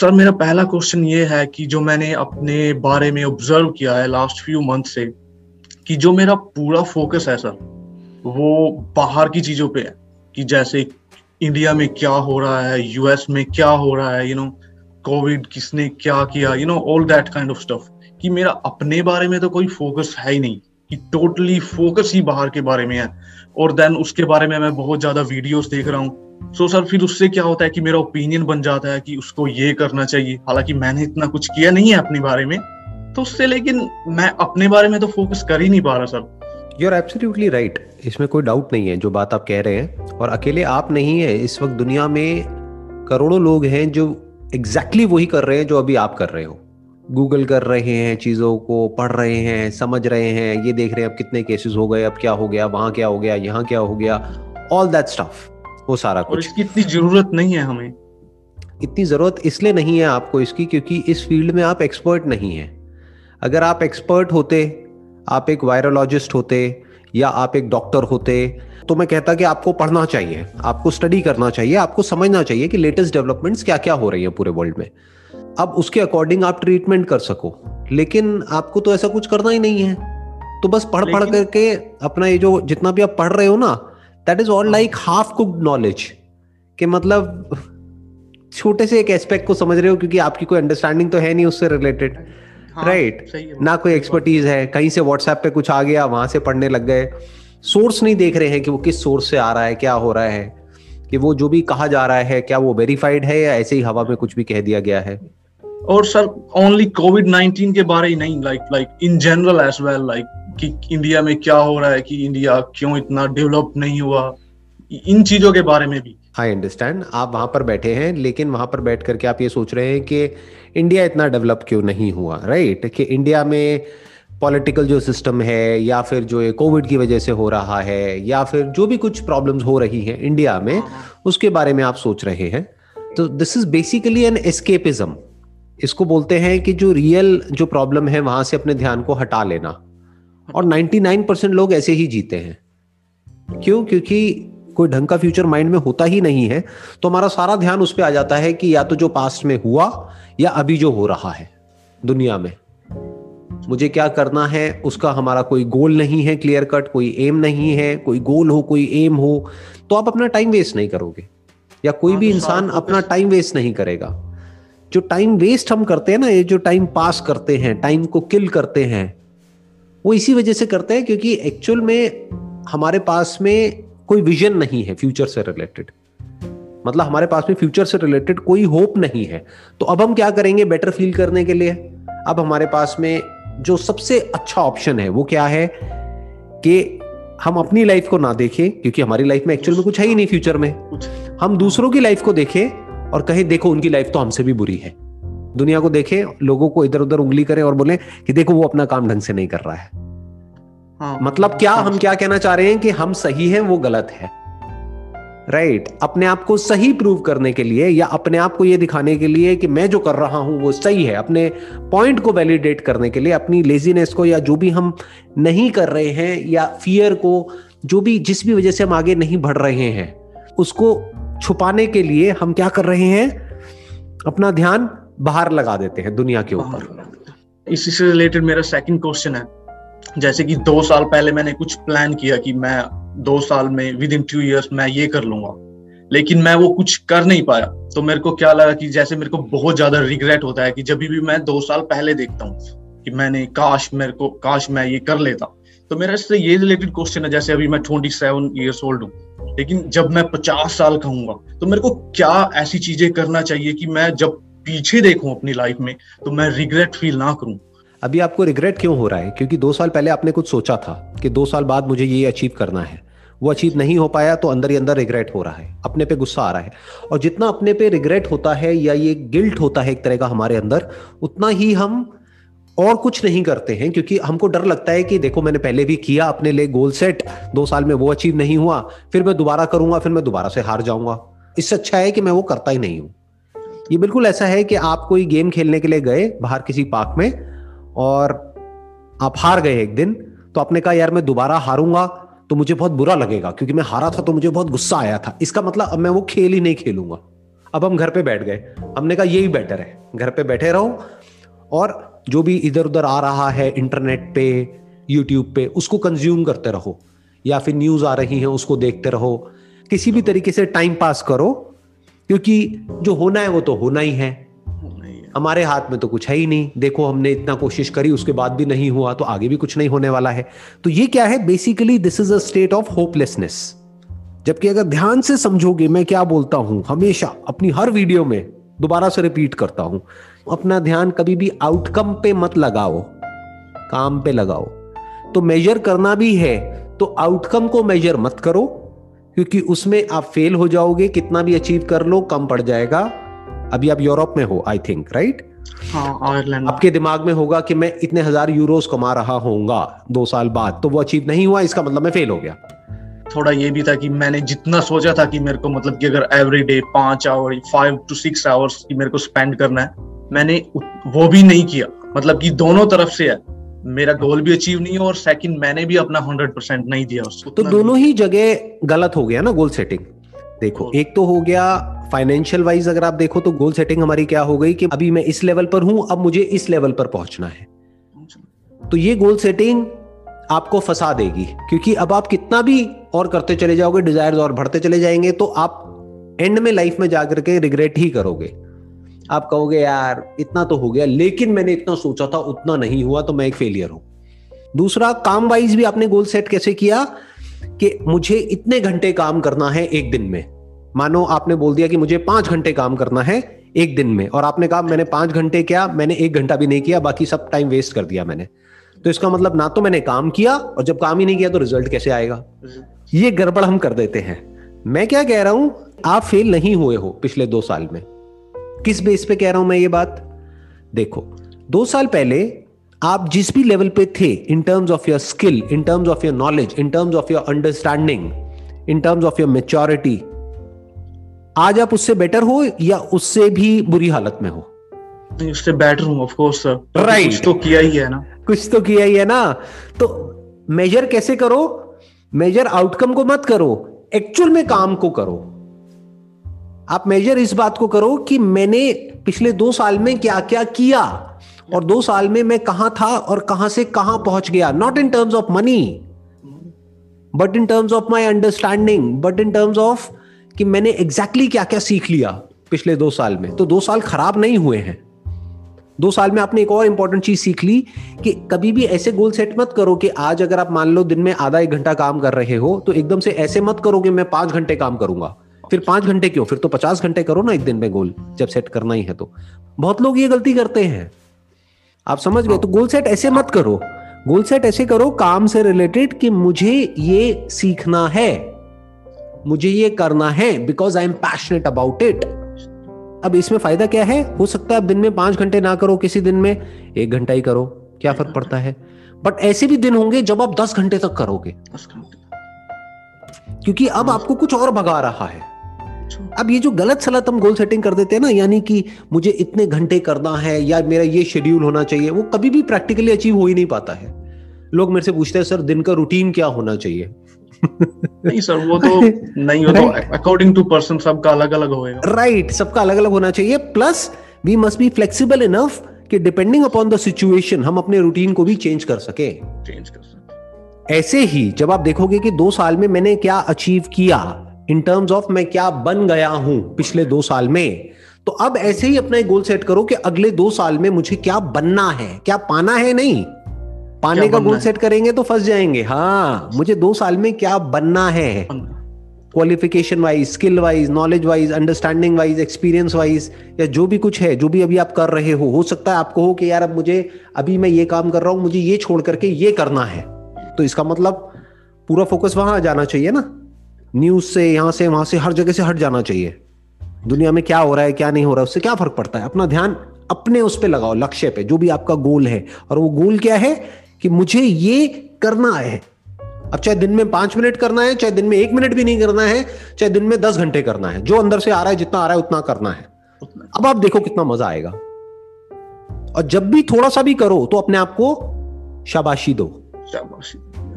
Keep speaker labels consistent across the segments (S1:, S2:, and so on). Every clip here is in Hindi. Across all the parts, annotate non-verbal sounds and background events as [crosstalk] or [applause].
S1: सर मेरा पहला क्वेश्चन ये है कि जो मैंने अपने बारे में ऑब्ज़र्व किया है लास्ट फ्यू मंथ से, कि जो मेरा पूरा फोकस है सर वो बाहर की चीज़ों पे है। कि जैसे इंडिया में क्या हो रहा है यूएस में क्या हो रहा है यू नो कोविड किसने क्या किया you know all that kind of stuff कि मेरा अपने बारे में तो कोई फोकस है ही नहीं, कि टोटली फोकस ही बाहर के बारे में है। और देन उसके बारे में मैं बहुत ज़्यादा वीडियोस देख रहा हूँ। सो सर फिर उससे क्या होता है कि मेरा ओपिनियन बन जाता है कि उसको ये करना चाहिए। हालाँकि मैंने इतना कुछ किया नहीं है अपने बारे में। तो उससे लेकिन मैं अपने बारे में तो फोकस कर ही नहीं पा रहा sir
S2: you are absolutely right इसमें कोई डाउट नहीं है जो बात आप कह रहे हैं। और अकेले आप नहीं है। इस वक्त दुनिया में करोड़ों लोग हैं जो एग्जैक्टली exactly वही कर रहे हैं जो अभी आप कर रहे हो। गूगल कर रहे हैं चीज़ों को, पढ़ रहे हैं, समझ रहे हैं। ये देख रहे हैं, अब कितने केसेस हो गए, अब क्या हो गया, वहाँ क्या हो गया, यहाँ क्या हो गया। ऑल दैट स्टफ़ वो सारा कुछ।
S1: इसकी इतनी ज़रूरत नहीं है हमें।
S2: इतनी ज़रूरत इसलिए नहीं है आपको इसकी क्योंकि इस फ़ील्ड में आप एक्सपर्ट नहीं है। अगर आप एक्सपर्ट होते आप एक वायरोलॉजिस्ट होते या आप एक डॉक्टर होते तो मैं कहता कि आपको पढ़ना चाहिए आपको स्टडी करना चाहिए आपको समझना चाहिए कि लेटेस्ट डेवलपमेंट्स क्या क्या हो रही है पूरे वर्ल्ड में। अब उसके अकॉर्डिंग आप ट्रीटमेंट कर सको लेकिन आपको तो ऐसा कुछ करना ही नहीं है। तो बस पढ़ पढ़ करके अपना ये जो जितना भी आप पढ़ रहे हो ना that is all like half cooked knowledge कि मतलब छोटे से एक एस्पेक्ट को समझ रहे हो क्योंकि आपकी कोई अंडरस्टैंडिंग तो है नहीं उससे रिलेटेड राइट हाँ, right. ना कोई एक्सपर्टीज है कहीं से व्हाट्सएप पे कुछ आ गया वहाँ से पढ़ने लग गए। सोर्स नहीं देख रहे हैं कि वो किस सोर्स से आ रहा है क्या हो रहा है। कि वो जो भी कहा जा रहा है क्या वो वेरीफाइड है या ऐसे ही हवा में कुछ भी कह दिया गया है?
S1: और सर ओनली कोविड नाइनटीन के बारे ही नहीं like like in general as well like कि इंडिया में क्या हो रहा है कि इंडिया क्यों इतना डेवलप नहीं हुआ? इन चीज़ों के बारे में भी।
S2: आई अंडरस्टैंड आप वहाँ पर बैठे हैं, लेकिन वहाँ पर बैठ करके आप ये सोच रहे हैं कि इंडिया इतना डेवलप क्यों नहीं हुआ राइट? कि इंडिया में पॉलिटिकल जो सिस्टम है, या फिर जो कोविड की वजह से हो रहा है, या फिर जो भी कुछ प्रॉब्लम्स हो रही हैं इंडिया में। उसके बारे में आप सोच रहे हैं। तो this is basically an escapism इसको बोलते हैं कि जो रियल जो प्रॉब्लम है, वहाँ से अपने ध्यान को हटा लेना। और 99 परसेंट लोग ऐसे ही जीते हैं। क्यों? क्योंकि कोई ढंग का फ्यूचर माइंड में होता ही नहीं है तो हमारा सारा ध्यान उस पर आ जाता है कि या तो जो पास्ट में हुआ या अभी जो हो रहा है दुनिया में। मुझे क्या करना है? उसका हमारा कोई गोल नहीं है क्लियर कट कोई एम नहीं है कोई गोल हो कोई एम हो तो आप अपना टाइम वेस्ट नहीं करोगे। या कोई हाँ, भी तो इंसान अपना टाइम वेस्ट नहीं करेगा। जो टाइम वेस्ट हम करते हैं ना ये जो टाइम पास करते हैं टाइम को किल करते हैं वो इसी वजह से करते हैं क्योंकि एक्चुअल में हमारे पास में कोई विजन नहीं है फ्यूचर से रिलेटेड मतलब हमारे पास में फ्यूचर से रिलेटेड कोई होप नहीं है। तो अब हम क्या करेंगे बेटर फील करने के लिए? अब हमारे पास में जो सबसे अच्छा ऑप्शन है वो क्या है कि हम अपनी लाइफ को ना देखें क्योंकि हमारी लाइफ में एक्चुअल में कुछ है ही नहीं फ्यूचर में। हम दूसरों की लाइफ को देखें और कहें देखो उनकी लाइफ तो हमसे भी बुरी है। दुनिया को देखे लोगों को इधर उधर उंगली करें और बोले कि देखो वो अपना काम ढंग से नहीं कर रहा है। हाँ, मतलब क्या हम क्या कहना चाह रहे हैं कि हम सही हैं वो गलत है। Right right. अपने आप को सही प्रूव करने के लिए या अपने आप को यह दिखाने के लिए कि मैं जो कर रहा हूँ वो सही है। अपने पॉइंट को वैलिडेट करने के लिए अपनी लेजीनेस को या जो भी हम नहीं कर रहे हैं या फियर को जो भी जिस भी वजह से हम आगे नहीं बढ़ रहे हैं उसको छुपाने के लिए हम क्या कर रहे हैं? अपना ध्यान बाहर लगा देते हैं दुनिया के ऊपर।
S1: इसी से रिलेटेड मेरा सेकंड क्वेश्चन है। जैसे कि दो साल पहले मैंने कुछ प्लान किया कि मैं दो साल में विद इन टू ईयर्स मैं ये कर लूँगा। लेकिन मैं वो कुछ कर नहीं पाया। तो मेरे को क्या लगा कि जैसे मेरे को बहुत ज़्यादा रिग्रेट होता है कि जब भी मैं दो साल पहले देखता हूँ कि मैंने काश मेरे को काश मैं ये कर लेता। तो मेरा इससे ये रिलेटेड क्वेश्चन है जैसे अभी मैं ट्वेंटी सेवन ईयर्स ओल्ड हूँ। लेकिन जब मैं पचास साल का हूँ तो मेरे को क्या ऐसी चीज़ें करना चाहिए कि मैं जब पीछे देखूँ अपनी लाइफ में तो मैं रिग्रेट फील ना करूँ।
S2: अभी आपको रिग्रेट क्यों हो रहा है? क्योंकि दो साल पहले आपने कुछ सोचा था कि दो साल बाद मुझे ये अचीव करना है। वो अचीव नहीं हो पाया तो अंदर ही अंदर रिग्रेट हो रहा है। अपने पे गुस्सा आ रहा है। और जितना अपने पे रिग्रेट होता है, या ये गिल्ट होता है एक तरह का हमारे अंदर, उतना ही हम और कुछ नहीं करते हैं, क्योंकि हमको डर लगता है कि देखो, मैंने पहले भी किया, अपने लिए गोल सेट दो साल में वो अचीव नहीं हुआ, फिर मैं दोबारा करूँगा, फिर मैं दोबारा से हार जाऊँगा। इससे अच्छा है कि मैं वो करता ही नहीं हूँ। ये बिल्कुल ऐसा है कि आप कोई गेम खेलने के लिए गए बाहर किसी पार्क में और आप हार गए एक दिन तो आपने कहा, यार, मैं दोबारा हारूँगा तो मुझे बहुत बुरा लगेगा, क्योंकि मैं हारा था तो मुझे बहुत गुस्सा आया था। इसका मतलब अब मैं वो खेल ही नहीं खेलूँगा। अब हम घर पे बैठ गए। हमने कहा, यही बेटर है। घर पे बैठे रहो और जो भी इधर उधर आ रहा है इंटरनेट पे यूट्यूब पे, उसको कंज्यूम करते रहो। या फिर न्यूज़ आ रही है, उसको देखते रहो। किसी भी तरीके से टाइम पास करो क्योंकि जो होना है वो तो होना ही है। हमारे हाथ में तो कुछ है ही नहीं। देखो हमने इतना कोशिश करी उसके बाद भी नहीं हुआ तो आगे भी कुछ नहीं होने वाला है। तो ये क्या है? Basically this is a state of hopelessness जबकि अगर ध्यान से समझोगे मैं क्या बोलता हूँ? हमेशा अपनी हर वीडियो में दोबारा से रिपीट करता हूँ। अपना ध्यान कभी भी आउटकम पे मत लगाओ। काम पे लगाओ। तो मेजर करना भी है तो आउटकम को मेजर मत करो। क्योंकि उसमें आप फेल हो जाओगे कितना भी अचीव कर लो कम पड़ जाएगा। अभी आप यूरोप में हो आई थिंक राइट आपके दिमाग में होगा कि मैं इतने हज़ार यूरोस कमा रहा होऊँगा दो साल बाद तो वो अचीव नहीं हुआ इसका मतलब मैं फेल हो गया।
S1: थोड़ा ये भी था कि मैंने जितना सोचा था कि मेरे को मतलब कि अगर एवरी डे पाँच hour five to six hours की मेरे को स्पेंड करना है मैंने वो भी नहीं किया। मतलब कि दोनों तरफ़ से है। मेरा गोल भी अचीव नहीं है और सेकंड मैंने भी अपना हंड्रेड परसेंट नहीं दिया उसको
S2: तो दोनों ही जगह गलत हो गया ना गोल सेटिंग देखो एक तो हो गया फाइनेंशियल वाइज अगर आप देखो तो गोल सेटिंग हमारी क्या हो गई कि अभी मैं इस लेवल पर हूँ अब मुझे इस लेवल पर पहुँचना है। तो ये गोल सेटिंग आपको फंसा देगी क्योंकि अब आप कितना भी और करते चले जाओगे डिज़ायर और बढ़ते चले जाएँगे तो आप एंड में लाइफ में जाकर के रिग्रेट ही करोगे। आप कहोगे, यार, इतना तो हो गया, लेकिन मैंने इतना सोचा था, उतना नहीं हुआ तो मैं एक फेलियर हूँ। दूसरा, काम वाइज भी आपने गोल सेट कैसे किया कि मुझे इतने घंटे काम करना है एक दिन में? मानो आपने बोल दिया कि मुझे पाँच घंटे काम करना है एक दिन में, और आपने कहा, मैंने पाँच घंटे किया, मैंने एक घंटा भी नहीं किया, बाकी सब टाइम वेस्ट कर दिया मैंने। तो इसका मतलब ना तो मैंने काम किया, और जब काम ही नहीं किया तो रिज़ल्ट कैसे आएगा? ये गड़बड़ हम कर देते हैं। मैं क्या कह रहा हूँ, आप फेल नहीं हुए हो पिछले दो साल में। किस बेस पे कह रहा हूँ मैं ये बात? देखो दो साल पहले आप जिस भी लेवल पे थे in terms of your skill in terms of your knowledge in terms of your understanding in terms of your maturity आज आप उससे बेटर हो या उससे भी बुरी हालत में हो?
S1: उससे बेटर हूँ ऑफ़ कोर्स. कुछ तो किया ही है ना।
S2: कुछ तो किया ही है ना। तो मेजर कैसे करो? मेजर आउटकम को मत करो एक्चुअल में काम को करो। आप मेजर इस बात को करो कि मैंने पिछले दो साल में क्या क्या किया और दो साल में मैं कहाँ था और कहाँ से कहाँ पहुँच गया। Not in terms of money but in terms of my understanding but in terms of कि मैंने एग्जैक्टली exactly क्या क्या सीख लिया पिछले दो साल में। तो दो साल खराब नहीं हुए हैं। दो साल में आपने एक और इंपॉर्टेंट चीज़ सीख ली कि कभी भी ऐसे गोल सेट मत करो कि आज अगर आप मान लो दिन में आधा एक घंटा काम कर रहे हो तो एकदम से ऐसे मत करो कि मैं पाँच घंटे काम करूँगा। फिर पाँच घंटे क्यों? फिर तो पचास घंटे करो ना एक दिन में गोल जब सेट करना ही है तो। बहुत लोग ये गलती करते हैं। आप समझ गए? तो गोल सेट ऐसे मत करो। गोल सेट ऐसे करो काम से रिलेटेड कि मुझे ये सीखना है। मुझे ये करना है because I am passionate about it अब इसमें फ़ायदा क्या है? हो सकता है दिन में पाँच घंटे ना करो किसी दिन में एक घंटा ही करो। क्या फ़र्क पड़ता है? बट ऐसे भी दिन होंगे जब आप दस घंटे तक करोगे। क्योंकि अब आपको कुछ और भगा रहा है। अब ये जो गलत सलत हम गोल सेटिंग कर देते हैं ना यानी कि मुझे इतने घंटे करना है या मेरा ये शेड्यूल होना चाहिए वो कभी भी प्रैक्टिकली अचीव हो ही नहीं पाता है। लोग मेरे से पूछते हैं सर दिन का रूटीन क्या होना चाहिए? [laughs]
S1: नहीं सर वो तो [laughs] नहीं हो तो अकॉर्डिंग टू पर्सन सबका अलग अलग होएगा।
S2: राइट सबका अलग अलग होना चाहिए। Plus we must be flexible enough कि डिपेंडिंग अपॉन द सिचुएशन हम अपने रूटीन को भी चेंज कर सके।
S1: चेंज कर सकते
S2: ऐसे ही जब आप देखोगे कि दो साल में मैंने क्या अचीव किया इन टर्म्स ऑफ़ मैं क्या बन गया हूँ पिछले दो साल में तो अब ऐसे ही अपना एक गोल सेट करो कि अगले दो साल में मुझे क्या बनना है क्या पाना है नहीं? पाने का गोल सेट करेंगे तो फंस जाएँगे। हाँ मुझे दो साल में क्या बनना है? Qualification wise skill wise knowledge wise understanding wise experience wise या जो भी कुछ है जो भी अभी आप कर रहे हो हो सकता है आपको हो कि यार अब मुझे अभी मैं ये काम कर रहा हूँ मुझे ये छोड़ करके ये करना है। तो इसका मतलब पूरा फोकस वहाँ जाना चाहिए ना? न्यूज़ से यहाँ से वहाँ से हर जगह से हट जाना चाहिए। दुनिया में क्या हो रहा है क्या नहीं हो रहा है उससे क्या फ़र्क पड़ता है? अपना ध्यान अपने उस पे लगाओ लक्ष्य पे जो भी आपका गोल है। और वो गोल क्या है? कि मुझे ये करना है। अब चाहे दिन में पाँच मिनट करना है चाहे दिन में एक मिनट भी नहीं करना है चाहे दिन में दस घंटे करना है। जो अंदर से आ रहा है जितना आ रहा है उतना करना है। अब आप देखो कितना मज़ा आएगा। और जब भी थोड़ा सा भी करो तो अपने आप को शाबाशी दो।
S1: शाबाशी।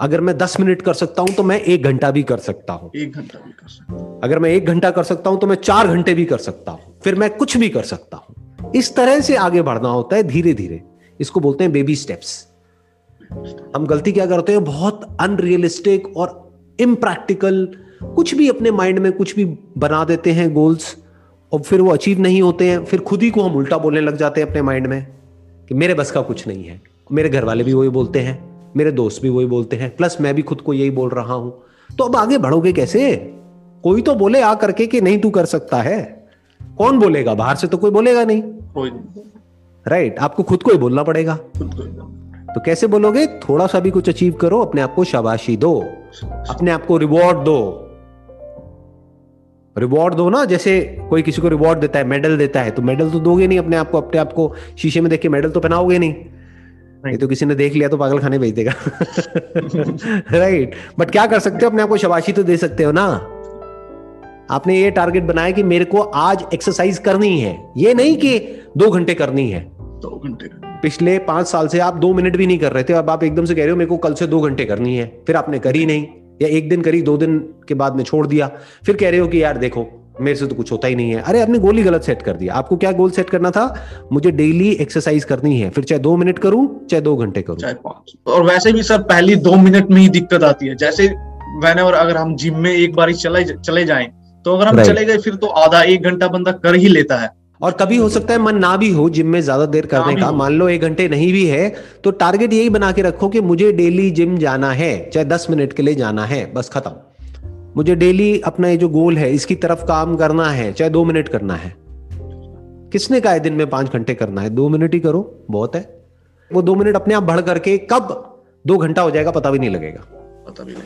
S2: अगर मैं दस मिनट कर सकता हूँ तो मैं एक घंटा भी कर सकता हूँ।
S1: एक घंटा भी कर सकता हूँ।
S2: अगर मैं एक घंटा कर सकता हूँ तो मैं चार घंटे भी कर सकता हूँ। फिर मैं कुछ भी कर सकता हूँ। इस तरह से आगे बढ़ना होता है धीरे धीरे इसको बोलते हैं बेबी स्टेप्स हम गलती क्या करते हैं? बहुत अनरियलिस्टिक और इम्प्रैक्टिकल कुछ भी अपने माइंड में कुछ भी बना देते हैं गोल्स और फिर वो अचीव नहीं होते हैं। फिर खुद ही को हम उल्टा बोलने लग जाते हैं अपने माइंड में कि मेरे बस का कुछ नहीं है। मेरे घर वाले भी वही बोलते हैं। मेरे दोस्त भी वही बोलते हैं प्लस मैं भी खुद को यही बोल रहा हूँ। तो अब आगे बढ़ोगे कैसे? कोई तो बोले आ करके कि नहीं तू कर सकता है। कौन बोलेगा? बाहर से तो कोई बोलेगा नहीं। राइट आपको खुद को ही बोलना पड़ेगा। तो कैसे बोलोगे? थोड़ा सा भी कुछ अचीव करो अपने आप को शाबाशी दो। अपने आप को रिवॉर्ड दो। रिवॉर्ड दो ना जैसे कोई किसी को रिवॉर्ड देता है मेडल देता है तो मेडल तो दोगे नहीं अपने आप को अपने आप को शीशे में देख के मेडल तो पहनाओगे नहीं। नहीं। तो किसी ने देख लिया तो पागल खाने भेज देगा। [laughs] राइट बट क्या कर सकते हो? अपने आप को शबाशी तो दे सकते हो ना? आपने ये टारगेट बनाया कि मेरे को आज एक्सरसाइज करनी है। ये नहीं कि दो घंटे करनी है।
S1: दो घंटे
S2: पिछले पाँच साल से आप दो मिनट भी नहीं कर रहे थे। अब आप एकदम से कह रहे हो मेरे को कल से दो घंटे करनी है। फिर आपने करी नहीं। या एक दिन करी दो दिन के बाद में छोड़ दिया। फिर कह रहे हो कि यार देखो मेरे से तो कुछ होता ही नहीं है। अरे आपने गोल ही गलत सेट कर दिया आपको क्या गोल सेट करना था? मुझे डेली एक्सरसाइज करनी है। फिर चाहे दो मिनट करूँ चाहे दो घंटे करूँ।
S1: चाहे पाँच। और वैसे भी सर पहली दो मिनट में ही दिक्कत आती है। जैसे वैन अगर हम जिम में एक बार चले चले जाएँ तो अगर हम चले गए फिर तो आधा एक घंटा बंदा कर ही लेता है।
S2: और कभी हो सकता है मन ना भी हो जिम में ज़्यादा देर करने का। मान लो एक घंटे नहीं भी है तो टारगेट यही बना के रखो कि मुझे डेली जिम जाना है चाहे दस मिनट के लिए जाना है बस खत्म। मुझे डेली अपना ये जो गोल है, इसकी तरफ़ काम करना है, चाहे दो मिनट करना है। किसने कहा दिन में पाँच घंटे करना है? दो मिनट ही करो, बहुत है। वो दो मिनट अपने आप बढ़ करके कब दो घंटा हो जाएगा पता भी नहीं लगेगा।
S1: पता भी नहीं